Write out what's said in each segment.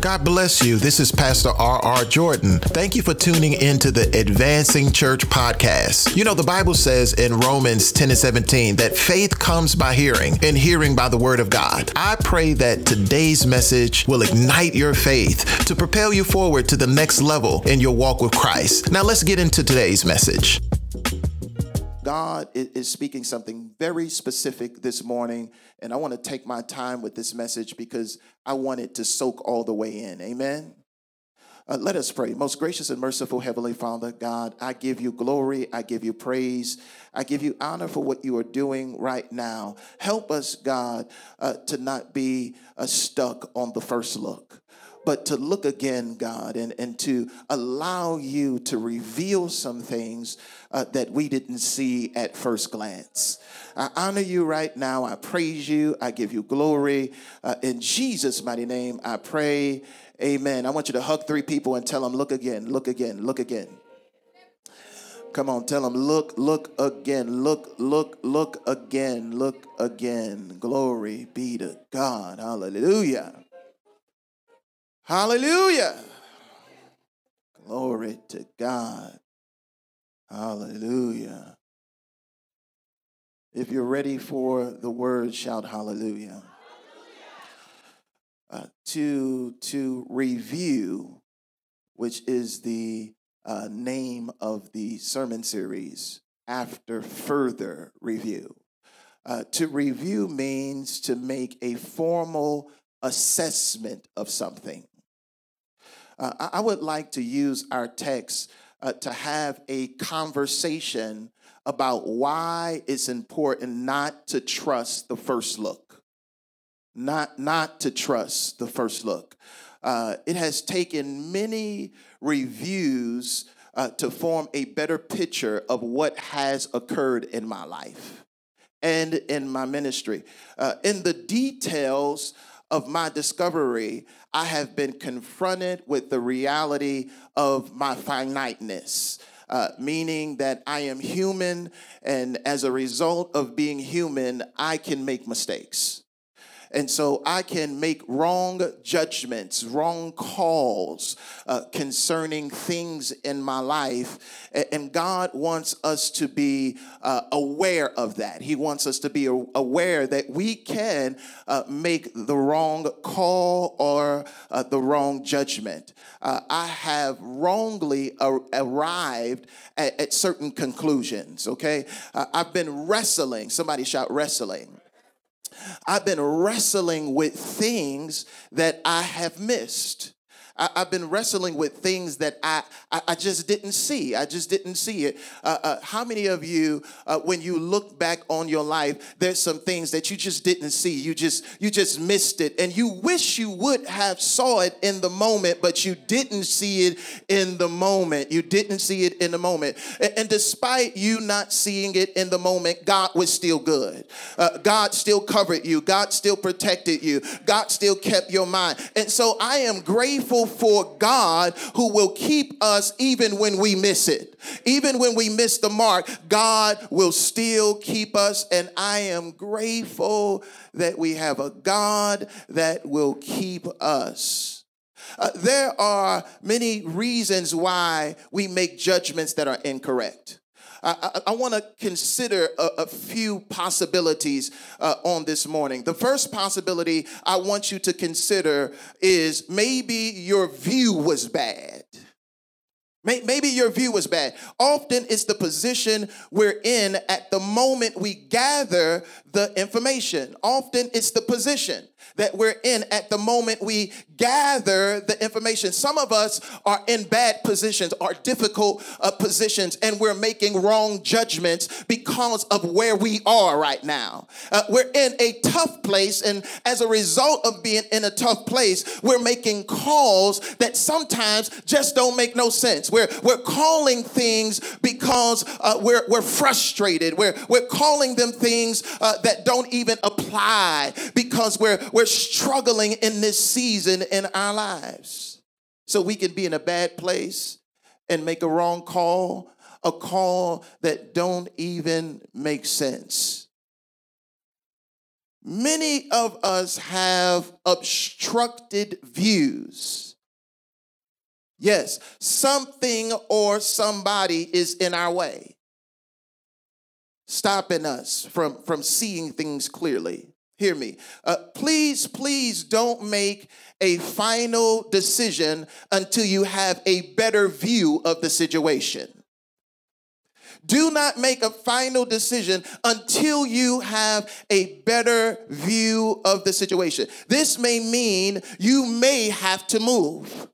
God bless you. This is Pastor R.R. Jordan. Thank you for tuning into the Advancing Church podcast. You know, the Bible says in Romans 10 and 17 that faith comes by hearing, and hearing by the word of God. I pray that today's message will ignite your faith to propel you forward to the next level in your walk with Christ. Now, let's get into today's message. God is speaking something very specific this morning, and I want to take my time with this message because I want it to soak all the way in. Amen. Uh, let us pray. Most gracious and merciful Heavenly Father, God, I give you glory. I give you praise. I give you honor for what you are doing right now. Help us, God, uh, to not be uh, stuck on the first look but to look again, God, and, and to allow you to reveal some things uh, that we didn't see at first glance. I honor you right now. I praise you. I give you glory. Uh, in Jesus' mighty name, I pray. Amen. I want you to hug three people and tell them, look again, look again, look again. Come on, tell them, look, look again, look, look, look again, look again. Glory be to God. Hallelujah. Hallelujah. Glory to God. Hallelujah. If you're ready for the word, shout hallelujah. Uh, to, to review, which is the uh, name of the sermon series, after further review. Uh, to review means to make a formal assessment of something. Uh, I would like to use our text uh, to have a conversation about why it's important not to trust the first look. Not, not to trust the first look. Uh, it has taken many reviews uh, to form a better picture of what has occurred in my life and in my ministry. Uh, in the details of my discovery, I have been confronted with the reality of my finiteness. Uh, meaning that I am human, and as a result of being human, I can make mistakes. And so I can make wrong judgments, wrong calls uh, concerning things in my life. And God wants us to be uh, aware of that. He wants us to be aware that we can uh, make the wrong call or uh, the wrong judgment. Uh, I have wrongly arrived at, at, certain conclusions, okay? Uh, I've been wrestling, somebody shout wrestling I've been wrestling with things that I have missed. I, have been wrestling with things that I, I, I, just didn't see. I just didn't see it. Uh, uh, how many of you, uh, when you look back on your life, there's some things that you just didn't see. You just you just missed it, and you wish you would have saw it in the moment, but you didn't see it in the moment. You didn't see it in the moment, and, and despite you not seeing it in the moment, God was still good. Uh, God still covered you. God still protected you. God still kept your mind, and so I am grateful for God who will keep us even when we miss it. Even when we miss the mark, God will still keep us. And I am grateful that we have a God that will keep us. Uh, there are many reasons why we make judgments that are incorrect. I, I, I want to consider a, a, few possibilities uh, on this morning. The first possibility I want you to consider is maybe your view was bad. Maybe your view was bad. Often it's the position we're in at the moment we gather the information. Often it's the position that we're in at the moment we gather the information. Some of us are in bad positions, are difficult uh, positions, and we're making wrong judgments because of where we are right now. Uh, we're in a tough place, and as a result of being in a tough place, we're making calls that sometimes just don't make no sense. We're, we're calling things because uh, we're, we're frustrated. We're, we're calling them things uh, that don't even apply because we're, we're struggling in this season in our lives. So we can be in a bad place and make a wrong call, a call that don't even make sense. Many of us have obstructed views. Yes, something or somebody is in our way, stopping us from, from seeing things clearly. Hear me. Uh, please, please don't make a final decision until you have a better view of the situation. Do not make a final decision until you have a better view of the situation. This may mean you may have to move.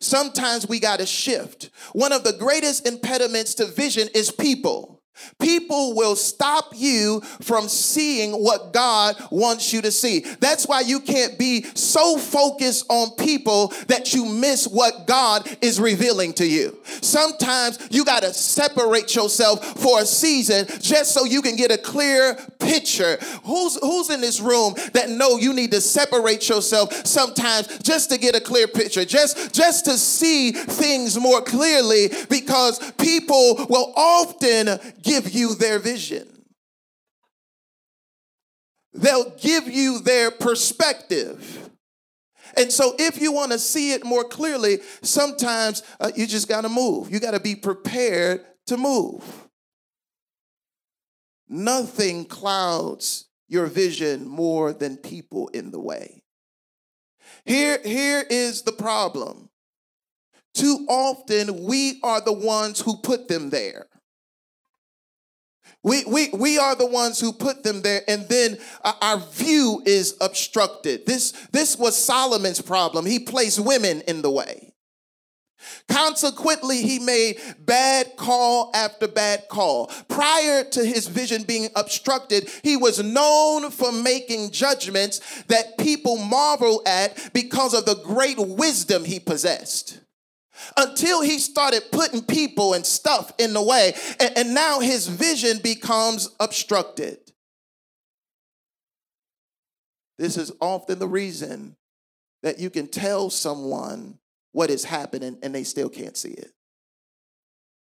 Sometimes we got to shift. One of the greatest impediments to vision is people. People will stop you from seeing what God wants you to see. That's why you can't be so focused on people that you miss what God is revealing to you. Sometimes you got to separate yourself for a season just so you can get a clear picture. Who's who's in this room that know you need to separate yourself sometimes just to get a clear picture, just just to see things more clearly because people will often give you their vision. They'll give you their perspective. And so, if you want to see it more clearly, sometimes uh, you just got to move. You got to be prepared to move. Nothing clouds your vision more than people in the way. Here, here is the problem. Too often, we are the ones who put them there. We, we, we are the ones who put them there, and then uh, our view is obstructed. This, this was Solomon's problem. He placed women in the way. Consequently, he made bad call after bad call. Prior to his vision being obstructed, he was known for making judgments that people marvel at because of the great wisdom he possessed until he started putting people and stuff in the way. And, and, now his vision becomes obstructed. This is often the reason that you can tell someone what is happening and they still can't see it.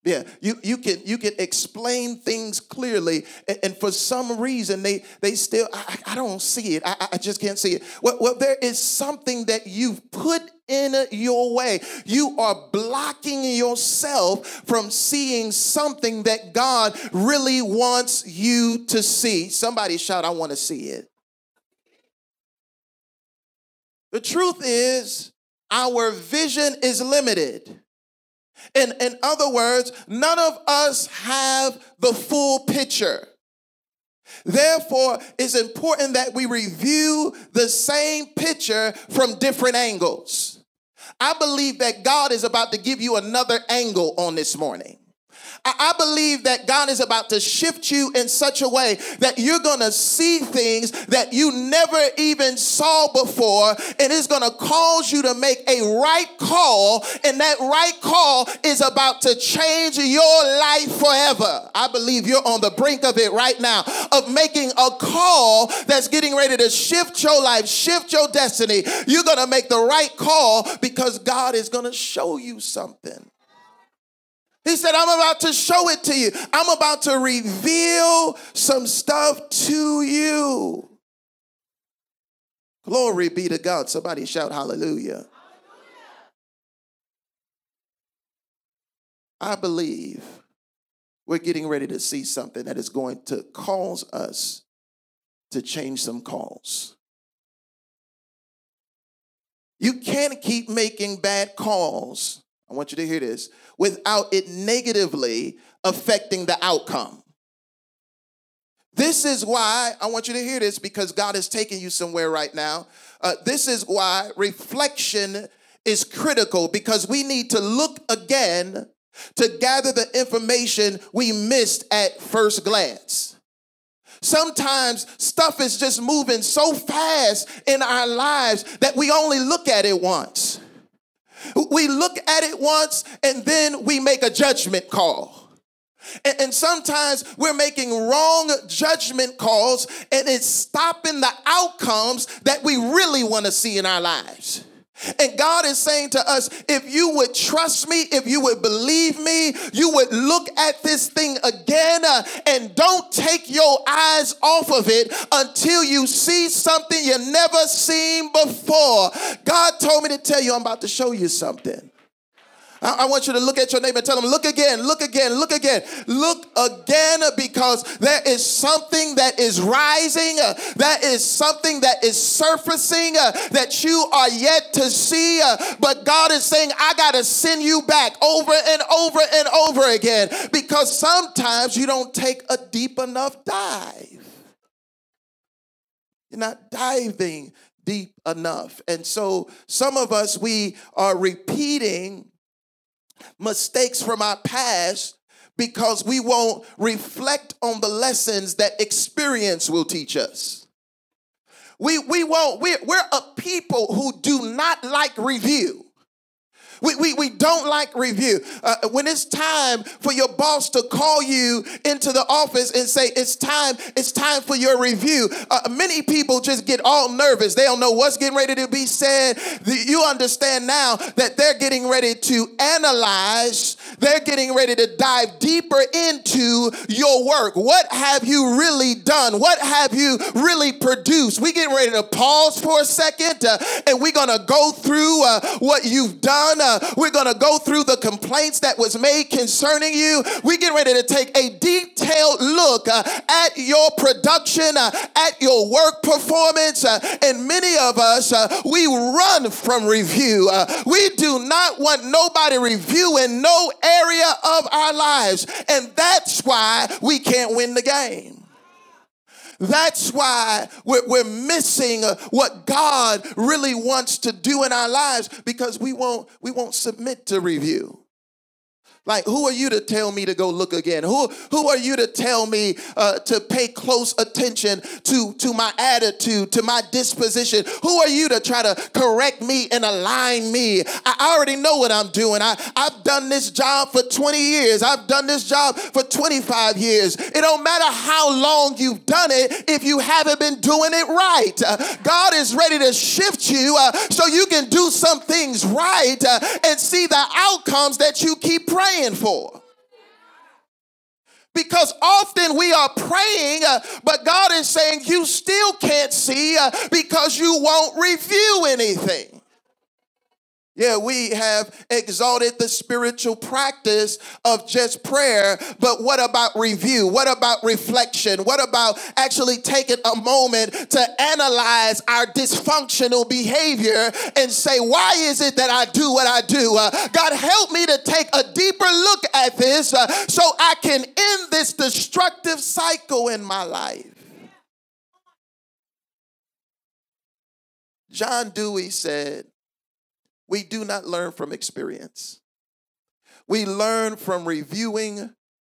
Yeah, you, you can you can explain things clearly, and, and for some reason they they still I, I don't see it. I, I just can't see it. Well, well, there is something that you've put in your way. You are blocking yourself from seeing something that God really wants you to see. Somebody shout, "I want to see it." The truth is, our vision is limited. In, in other words, none of us have the full picture. Therefore, it's important that we review the same picture from different angles. I believe that God is about to give you another angle on this morning. I believe that God is about to shift you in such a way that you're going to see things that you never even saw before, and it's going to cause you to make a right call, and that right call is about to change your life forever. I believe you're on the brink of it right now, of making a call that's getting ready to shift your life, shift your destiny. You're going to make the right call because God is going to show you something. He said, I'm about to show it to you. I'm about to reveal some stuff to you. Glory be to God. Somebody shout hallelujah. I believe we're getting ready to see something that is going to cause us to change some calls. You can't keep making bad calls. I want you to hear this without it negatively affecting the outcome. This is why I want you to hear this because God is taking you somewhere right now. Uh, this is why reflection is critical because we need to look again to gather the information we missed at first glance. Sometimes stuff is just moving so fast in our lives that we only look at it once. We look at it once and then we make a judgment call. And, sometimes we're making wrong judgment calls and it's stopping the outcomes that we really want to see in our lives. And God is saying to us, if you would trust me, if you would believe me, you would look at this thing again uh, and don't take your eyes off of it until you see something you never seen before. God told me to tell you, I'm about to show you something. I, want you to look at your neighbor and tell them, look again, look again, look again, look again, because there is something that is rising, uh, that is something that is surfacing uh, that you are yet to see. Uh, but God is saying, I got to send you back over and over and over again because sometimes you don't take a deep enough dive. You're not diving deep enough. And so some of us, we are repeating mistakes from our past because we won't reflect on the lessons that experience will teach us. We, we won't, we're, we're a people who do not like review. We, we, we don't like review. Uh, when it's time for your boss to call you into the office and say, it's time, it's time for your review, uh, many people just get all nervous. They don't know what's getting ready to be said. You understand now that they're getting ready to analyze, they're getting ready to dive deeper into your work. What have you really done? What have you really produced? We getting ready to pause for a second uh, and we're going to go through uh, what you've done uh, we're going to go through the complaints that was made concerning you. We get ready to take a detailed look uh, at your production, uh, at your work performance. Uh, and many of us, uh, we run from review. Uh, we do not want nobody reviewing no area of our lives. And that's why we can't win the game. That's why we're, we're missing uh, what God really wants to do in our lives because we won't, we won't submit to review. Like, who are you to tell me to go look again? Who, who are you to tell me uh, to pay close attention to, to my attitude, to my disposition? Who are you to try to correct me and align me? I already know what I'm doing. I, I've done this job for 20 years. I've done this job for 25 years. It don't matter how long you've done it if you haven't been doing it right. Uh, God is ready to shift you uh, so you can do some things right uh, and see the outcomes that you keep praying praying for. Because often we are praying, uh, but God is saying you still can't see uh, because you won't review anything. Yeah, we have exalted the spiritual practice of just prayer, but what about review? What about reflection? What about actually taking a moment to analyze our dysfunctional behavior and say, why is it that I do what I do? Uh, God, help me to take a deeper look at this uh, so I can end this destructive cycle in my life. John Dewey said, we do not learn from experience. We learn from reviewing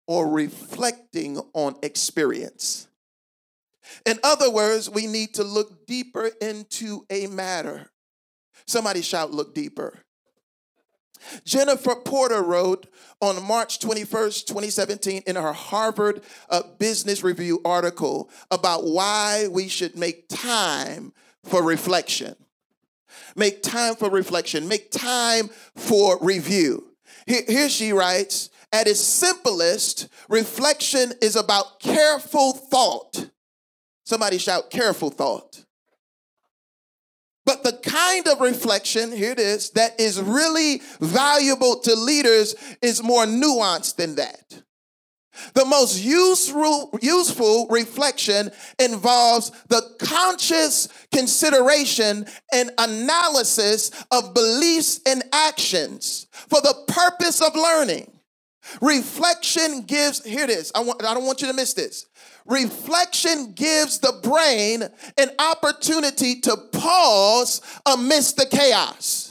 or reflecting on experience. In other words, we need to look deeper into a matter. Somebody shout, look deeper. Jennifer Porter wrote on March 21st, 2017, in her Harvard uh, Business Review article about why we should make time for reflection. Make time for reflection. Make time for review. Here, here she writes At its simplest, reflection is about careful thought. Somebody shout, careful thought. But the kind of reflection, here it is, that is really valuable to leaders is more nuanced than that. The most useful, useful reflection involves the conscious consideration and analysis of beliefs and actions for the purpose of learning. Reflection gives, here it is, I, want, I don't want you to miss this. Reflection gives the brain an opportunity to pause amidst the chaos.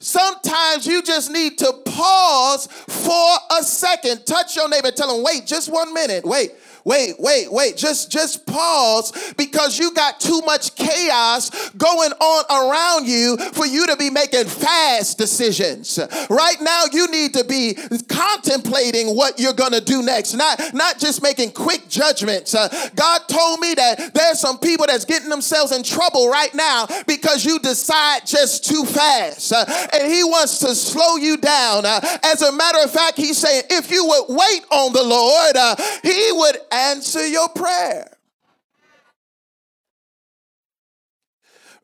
Sometimes you just need to pause for a second. Touch your neighbor, tell them, wait just one minute. Wait, Wait, wait, wait. Just just pause because you got too much chaos going on around you for you to be making fast decisions. Right now you need to be contemplating what you're going to do next, not not just making quick judgments. Uh, God told me that there's some people that's getting themselves in trouble right now because you decide just too fast. Uh, and he wants to slow you down. Uh, as a matter of fact, he's saying if you would wait on the Lord, uh, he would answer your prayer.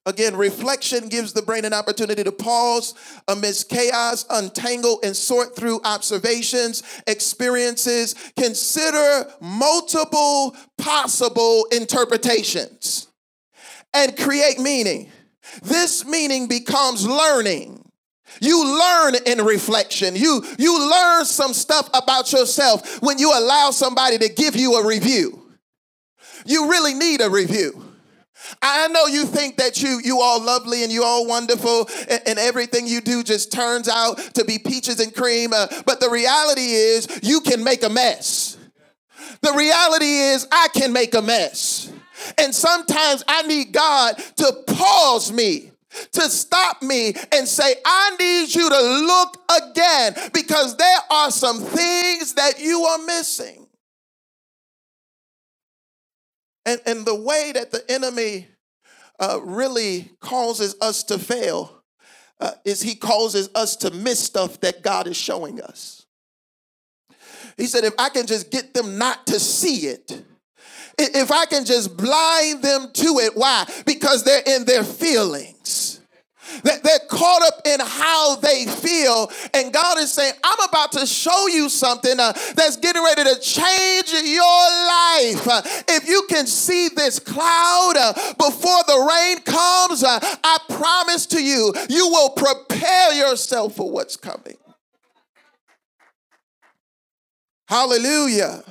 Again, reflection gives the brain an opportunity to pause amidst chaos, untangle, and sort through observations, experiences, consider multiple possible interpretations, and create meaning. This meaning becomes learning. You learn in reflection. You, you learn some stuff about yourself when you allow somebody to give you a review. You really need a review. I know you think that you you all lovely and you all wonderful and, and, everything you do just turns out to be peaches and cream, uh, but the reality is you can make a mess. The reality is I can make a mess. And sometimes I need God to pause me to stop me and say, I need you to look again because there are some things that you are missing. And, and the way that the enemy uh, really causes us to fail uh, is he causes us to miss stuff that God is showing us. He said, if I can just get them not to see it, if I can just blind them to it. Why? Because they're in their feelings. They're caught up in how they feel. And God is saying, I'm about to show you something uh, that's getting ready to change your life. Uh, if you can see this cloud uh, before the rain comes, uh, I promise to you, you will prepare yourself for what's coming. Hallelujah.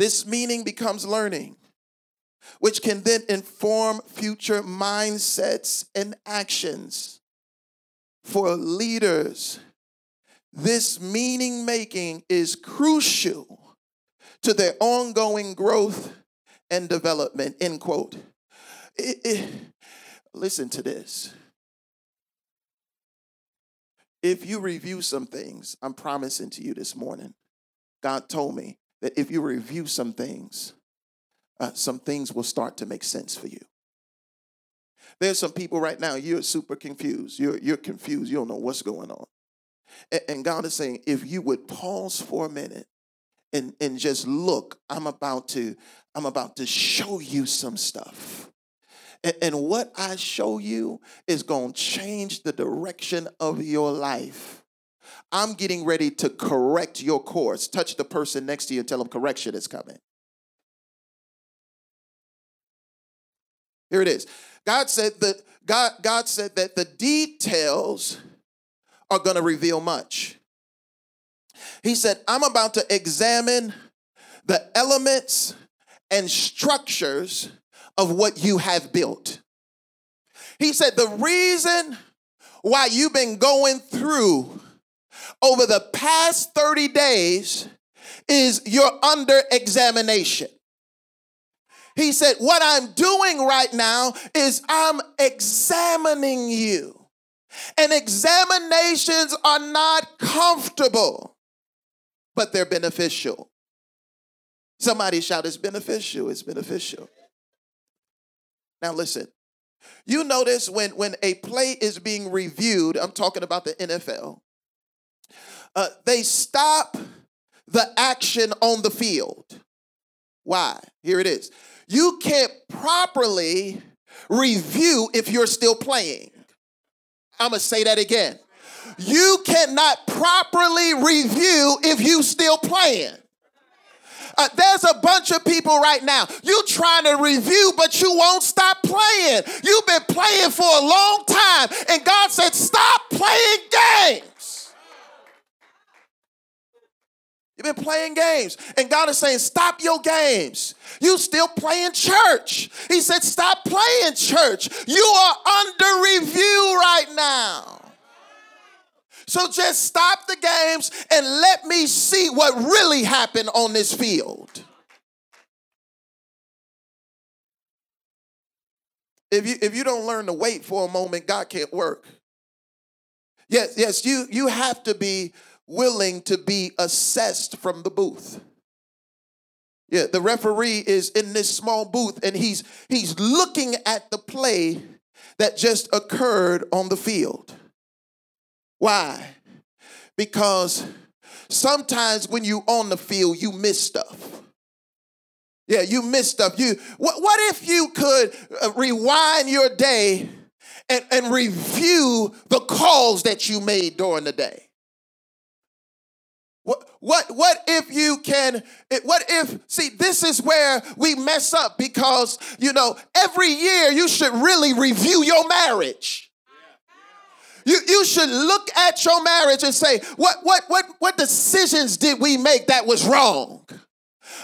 This meaning becomes learning, which can then inform future mindsets and actions. For leaders, this meaning making is crucial to their ongoing growth and development. End quote. It, it, listen to this. If you review some things, I'm promising to you this morning, God told me that if you review some things, uh, some things will start to make sense for you. There's some people right now, you're super confused. You're, you're confused. You don't know what's going on. And, and God is saying, if you would pause for a minute and, and just look, I'm about to, I'm about to show you some stuff. And, and what I show you is going to change the direction of your life I'm getting ready to correct your course. Touch the person next to you and tell them correction is coming. Here it is. God said that God, God said that the details are going to reveal much. He said, I'm about to examine the elements and structures of what you have built. He said, the reason why you've been going through over the past 30 days is you're under examination. He said, What I'm doing right now is I'm examining you. And examinations are not comfortable, but they're beneficial. Somebody shout, It's beneficial. It's beneficial. Now, listen. You notice when, when a play is being reviewed, I'm talking about the NFL, uh, they stop the action on the field. Why? Here it is. You can't properly review if you're still playing. I'm going to say that again. You cannot properly review if you still playing. Uh, there's a bunch of people right now. You trying to review, but you won't stop playing. You've been playing for a long time, and God said, "Stop playing games." You've been playing games. And God is saying, stop your games. You still playing church. He said, stop playing church. You are under review right now. So just stop the games and let me see what really happened on this field. If you if you don't learn to wait for a moment, God can't work. Yes, yes, you you have to be willing to be assessed from the booth. Yeah, the referee is in this small booth and he's he's looking at the play that just occurred on the field. Why? Because sometimes when you on the field, you miss stuff. Yeah, you miss stuff. You what, what if you could uh, rewind your day and, and review the calls that you made during the day? What, what, what if you can, what if, see, this is where we mess up because, you know, every year you should really review your marriage. You, you should look at your marriage and say, what, what, what, what decisions did we make that was wrong?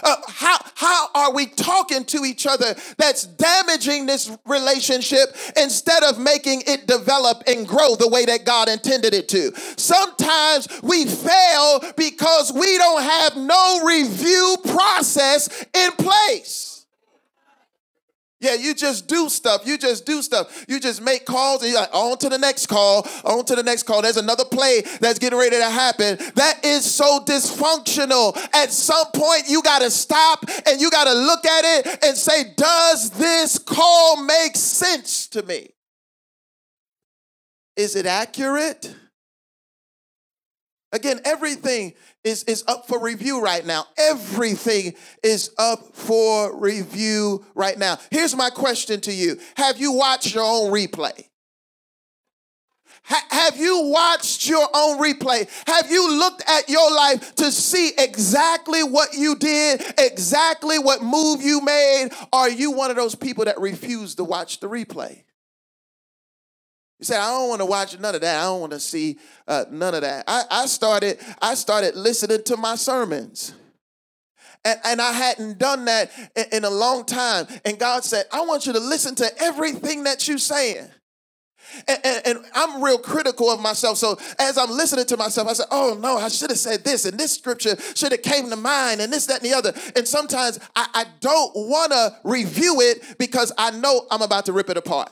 Uh, how, how are we talking to each other that's damaging this relationship instead of making it develop and grow the way that God intended it to? Sometimes we fail because we don't have no review process in place. Yeah, you just do stuff. You just do stuff. You just make calls and you're like, on to the next call, on to the next call. There's another play that's getting ready to happen. That is so dysfunctional. At some point, you got to stop and you got to look at it and say, does this call make sense to me? Is it accurate? Again, everything is, is up for review right now. Everything is up for review right now. Here's my question to you Have you watched your own replay? Ha- have you watched your own replay? Have you looked at your life to see exactly what you did, exactly what move you made? Are you one of those people that refuse to watch the replay? You said, I don't want to watch none of that. I don't want to see uh, none of that. I, I started, I started listening to my sermons. And, and I hadn't done that in, in a long time. And God said, I want you to listen to everything that you're saying. And, and, and, I'm real critical of myself. So as I'm listening to myself, I said, "Oh no, I should have said this, and this scripture should have came to mind, and this, that, and the other." And sometimes I, I don't want to review it because I know I'm about to rip it apart.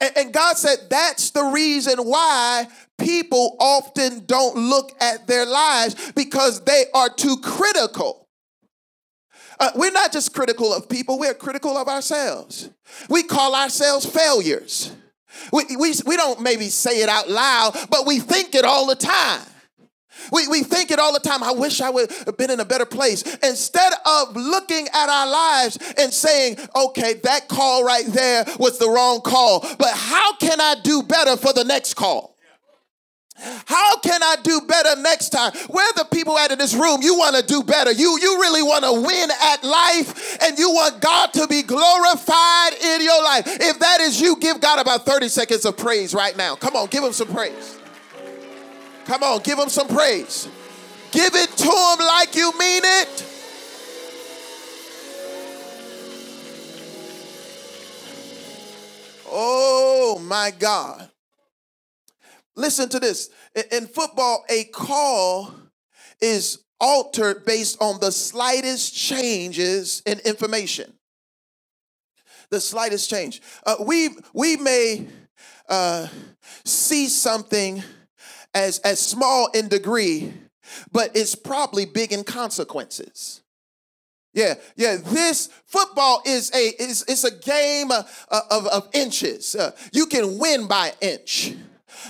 And, and God said that's the reason why people often don't look at their lives because they are too critical. Uh, we're not just critical of people, we're critical of ourselves. We call ourselves failures. We, we, we don't maybe say it out loud, but we think it all the time. We, we think it all the time. I wish I would have been in a better place. Instead of looking at our lives and saying, okay, that call right there was the wrong call, but how can I do better for the next call? How can I do better next time? Where the people at in this room? You want to do better. You, you really want to win at life and you want God to be glorified in your life. If that is you, give God about 30 seconds of praise right now. Come on, give him some praise. Come on, give him some praise. Give it to him like you mean it. Oh my God. Listen to this. In football, a call is altered based on the slightest changes in information. The slightest change. Uh, we, we may uh, see something as, as small in degree, but it's probably big in consequences. Yeah, yeah. This football is a is it's a game uh, of, of inches. Uh, you can win by inch.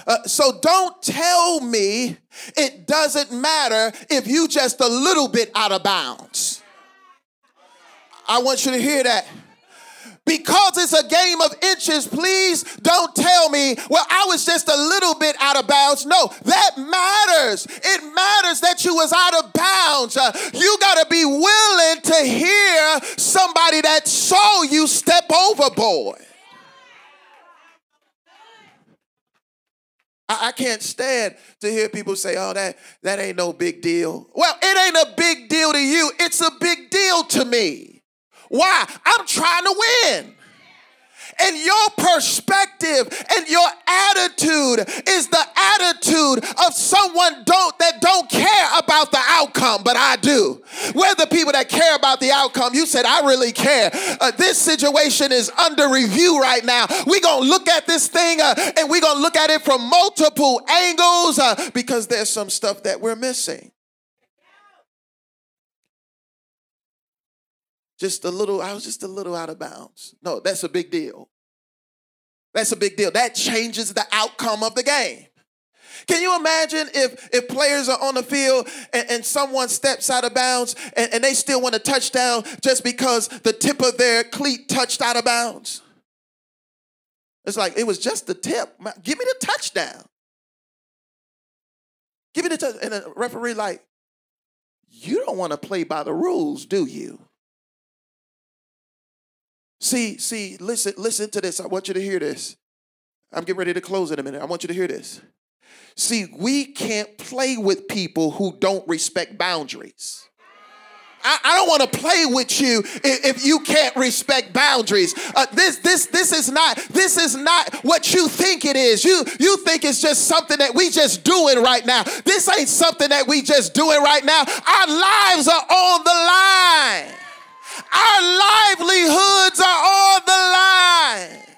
Uh, so don't tell me it doesn't matter if you just a little bit out of bounds. I want you to hear that because it's a game of inches, please don't tell me, well, I was just a little bit out of bounds. No, that matters. It matters that you was out of bounds. Uh, you got to be willing to hear somebody that saw you step overboard. I, can't stand to hear people say, oh, that, that ain't no big deal. Well, it ain't a big deal to you. It's a big deal to me. Why? I'm trying to win. And your perspective and your attitude is the attitude of someone don't that don't care about the outcome, but I do. We're the people that care about the outcome. You said, I really care. Uh, this situation is under review right now. We're going to look at this thing uh, and we're going to look at it from multiple angles uh, because there's some stuff that we're missing. Just a little, I was just a little out of bounds. No, that's a big deal. That's a big deal. That changes the outcome of the game. Can you imagine if, if players are on the field and, and someone steps out of bounds and, and they still want a touchdown just because the tip of their cleat touched out of bounds? It's like it was just the tip. Give me the touchdown. Give me the touch. And the referee, like, you don't want to play by the rules, do you? See, see, listen, listen to this. I want you to hear this. I'm getting ready to close in a minute. I want you to hear this. See, we can't play with people who don't respect boundaries. I, I don't want to play with you if, if, you can't respect boundaries. Uh, this, this, this is not, this is not what you think it is. You, you think it's just something that we just doing right now. This ain't something that we just doing right now. Our lives are on the line. Our livelihoods are on the line.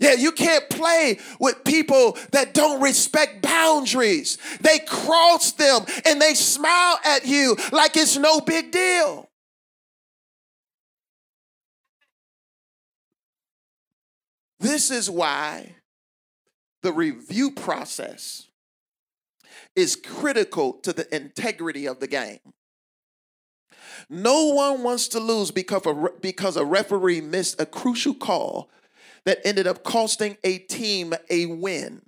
Yeah, you can't play with people that don't respect boundaries. They cross them and they smile at you like it's no big deal. This is why the review process is critical to the integrity of the game. No one wants to lose because a, because a referee missed a crucial call that ended up costing a team a win.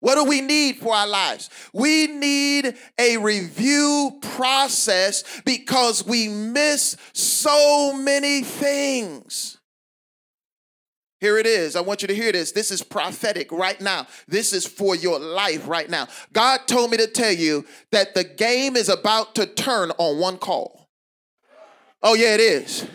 What do we need for our lives? We need a review process because we miss so many things. Here it is. I want you to hear this. This is prophetic right now. This is for your life right now. God told me to tell you that the game is about to turn on one call. Oh, yeah, it is.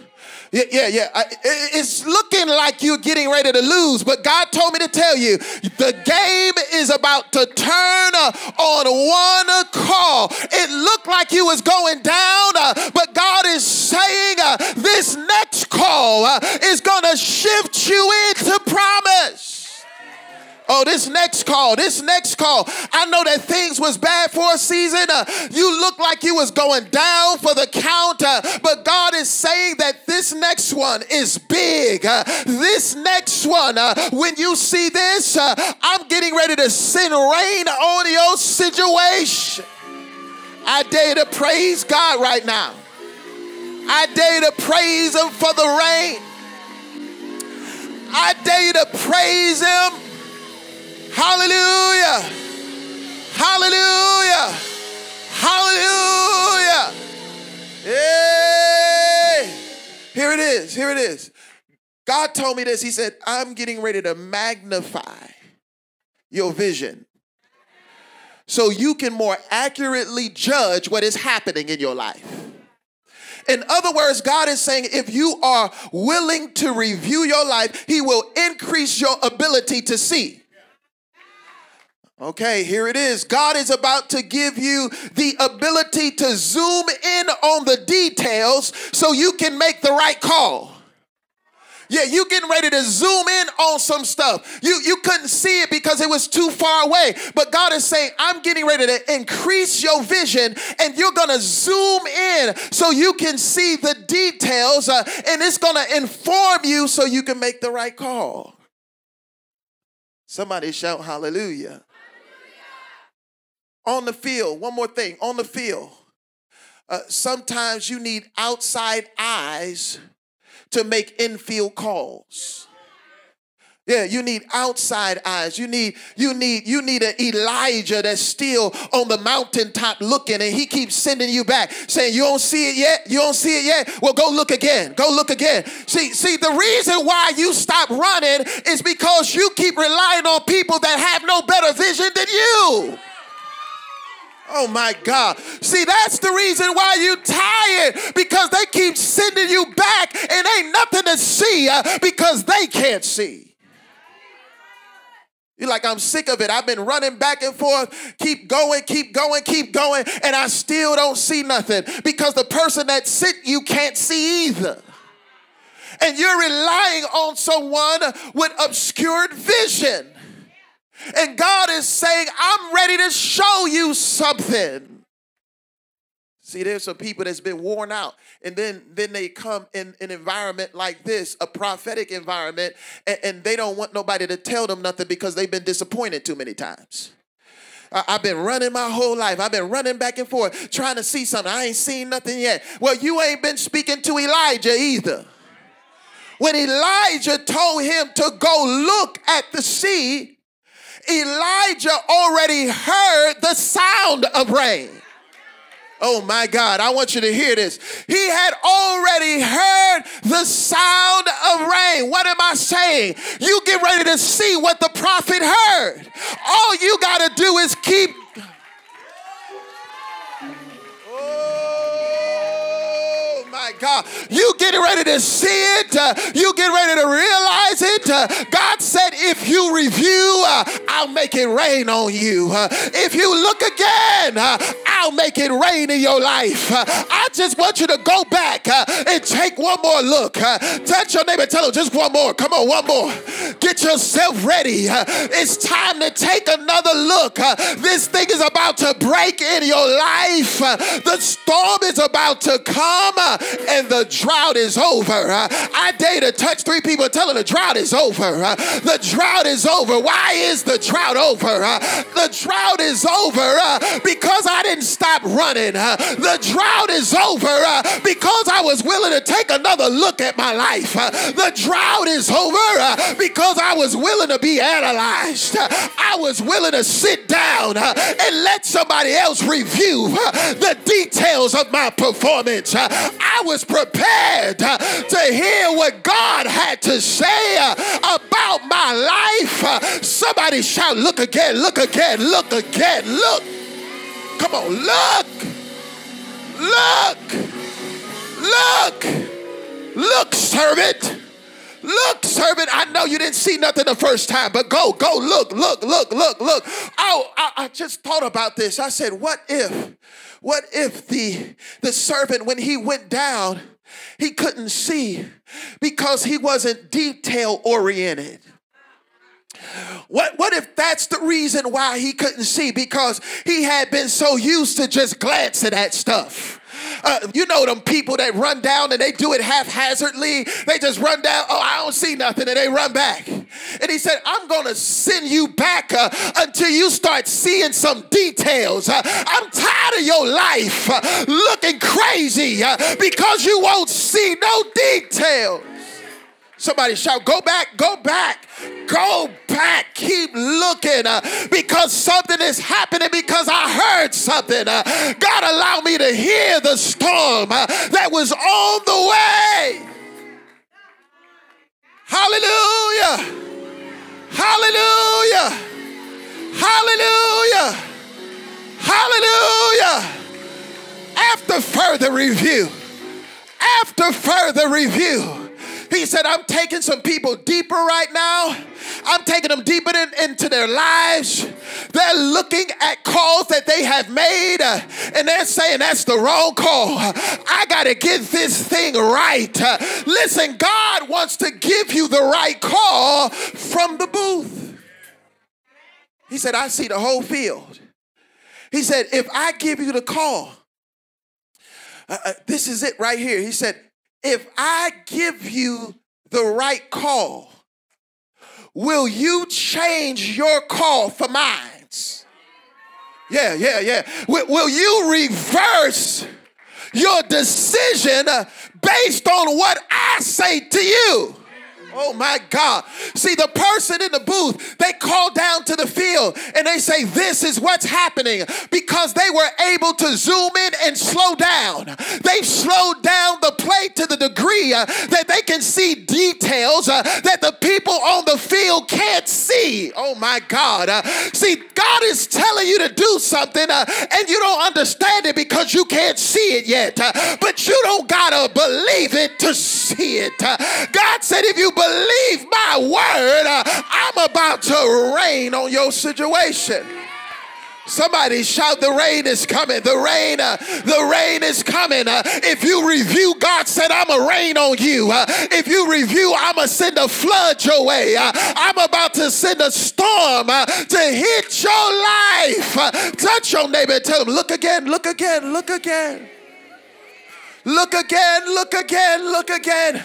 Yeah, yeah, yeah. It's looking like you're getting ready to lose, but God told me to tell you the game is about to turn uh, on one call. It looked like you was going down, uh, but God is saying this next call uh, is going to shift you into promise. Oh, this next call, this next call. I know that things was bad for a season. Uh, you look like you was going down for the count, uh, but God is saying that this next one is big. Uh, this next one, uh, when you see this, uh, I'm getting ready to send rain on your situation. I dare to praise God right now. I dare you to praise Him for the rain. I dare you to praise Him Hallelujah. Hallelujah. Hallelujah. Hey. Here it is. Here it is. God told me this. He said, I'm getting ready to magnify your vision so you can more accurately judge what is happening in your life. In other words, God is saying if you are willing to review your life, He will increase your ability to see. Okay, here it is. God is about to give you the ability to zoom in on the details so you can make the right call. Yeah, you getting ready to zoom in on some stuff. You you couldn't see it because it was too far away. But God is saying, I'm getting ready to increase your vision and you're going to zoom in so you can see the details uh, and it's going to inform you so you can make the right call. Somebody shout hallelujah on the field, one more thing on the field. Uh, sometimes you need outside eyes to make infield calls. Yeah, you need outside eyes. You need you need you need an Elijah that's still on the mountaintop looking and he keeps sending you back saying you don't see it yet? You don't see it yet? Well, go look again. Go look again. See, see the reason why you stop running is because you keep relying on people that have no better vision than you. Oh my God. See, that's the reason why you tired because they keep sending you back and ain't nothing to see uh, because they can't see. You're like, I'm sick of it. I've been running back and forth, keep going, keep going, keep going, and I still don't see nothing because the person that sent you can't see either. And you're relying on someone with obscured vision. And God is saying, I'm ready to show you something. See, there's some people that's been worn out, and then then they come in an environment like this, a prophetic environment, and, and they don't want nobody to tell them nothing because they've been disappointed too many times. I, I've been running my whole life. I've been running back and forth trying to see something. I ain't seen nothing yet. Well, you ain't been speaking to Elijah either. When Elijah told him to go look at the sea, Elijah already heard the sound of rain. Oh my God, I want you to hear this. He had already heard the sound of rain. What am I saying? You get ready to see what the prophet heard. All you got to do is keep God. You get ready to see it. Uh, you get ready to realize it. Uh, God said, if you review, uh, I'll make it rain on you. Uh, if you look again, uh, I'll make it rain in your life. Uh, I just want you to go back and take one more look. touch your neighbor, tell him just one more. Come on, one more. Get yourself ready. it's time to take another look. this thing is about to break in your life. the storm is about to come and the drought is over. Uh, I dare to touch three people telling the drought is over. Uh, the drought is over. Why is the drought over? Uh, the drought is over because I didn't stop running. The drought is over because I was willing to take another look at my life. The drought is over because I was willing to be analyzed. I was willing to sit down and let somebody else review the details of my performance. Was was prepared to hear what God had to say about my life. Somebody shout, Look again, look again, look again, look. Come on, look, look, look, look, servant. Look, servant, I know you didn't see nothing the first time, but go, go, look, look, look, look, look. Oh, I, I just thought about this. I said, what if what if the, the servant, when he went down, he couldn't see because he wasn't detail oriented? What, what if that's the reason why he couldn't see? Because he had been so used to just glancing at stuff. Uh, you know them people that run down and they do it haphazardly. They just run down. Oh, I don't see nothing, and they run back. And he said, "I'm going to send you back uh, until you start seeing some details. Uh, I'm tired of your life uh, looking crazy uh, because you won't see no details." Somebody shout, Go back, go back, go back. Keep looking uh, because something is happening because I heard something. Uh, God allowed me to hear the storm uh, that was on the way. Hallelujah. Hallelujah. Hallelujah. Hallelujah. After further review, after further review, he said, I'm taking some people deeper right now. I'm taking them deeper in, into their lives. They're looking at calls that they have made uh, and they're saying that's the wrong call. I got to get this thing right. Uh, listen, God wants to give you the right call from the booth. He said, I see the whole field. He said, if I give you the call, uh, uh this is it right here. He said, if I give you the right call, will you change your call for mine? Yeah, yeah, yeah. Will, will you reverse your decision based on what I say to you? Oh my God. See, the person in the booth, they call down to the field and they say, This is what's happening because they were able to zoom in and slow down. They've slowed down the play to the degree uh, that they can see details uh, that the people on the field can't see. Oh my God. Uh, see, God is telling you to do something uh, and you don't understand it because you can't see it yet. Uh, but you don't got to believe it to see it. Uh, God said, If you believe, believe my word, uh, I'm about to rain on your situation. Somebody shout, The rain is coming. The rain, uh, the rain is coming. Uh, if you review, God said, I'm going to rain on you. Uh, if you review, I'm going to send a flood your way. Uh, I'm about to send a storm uh, to hit your life. Touch your neighbor and tell them, Look again, look again, look again. Look again, look again, look again.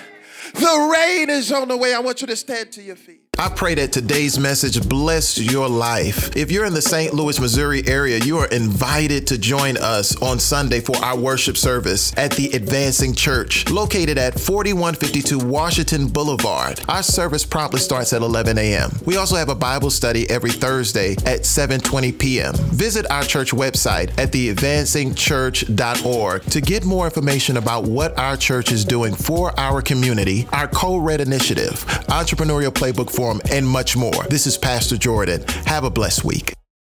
The rain is on the way. I want you to stand to your feet. I pray that today's message bless your life. If you're in the St. Louis, Missouri area, you are invited to join us on Sunday for our worship service at the Advancing Church, located at 4152 Washington Boulevard. Our service promptly starts at 11 a.m. We also have a Bible study every Thursday at 7:20 p.m. Visit our church website at theadvancingchurch.org to get more information about what our church is doing for our community, our co-red initiative, entrepreneurial playbook for and much more. This is Pastor Jordan. Have a blessed week.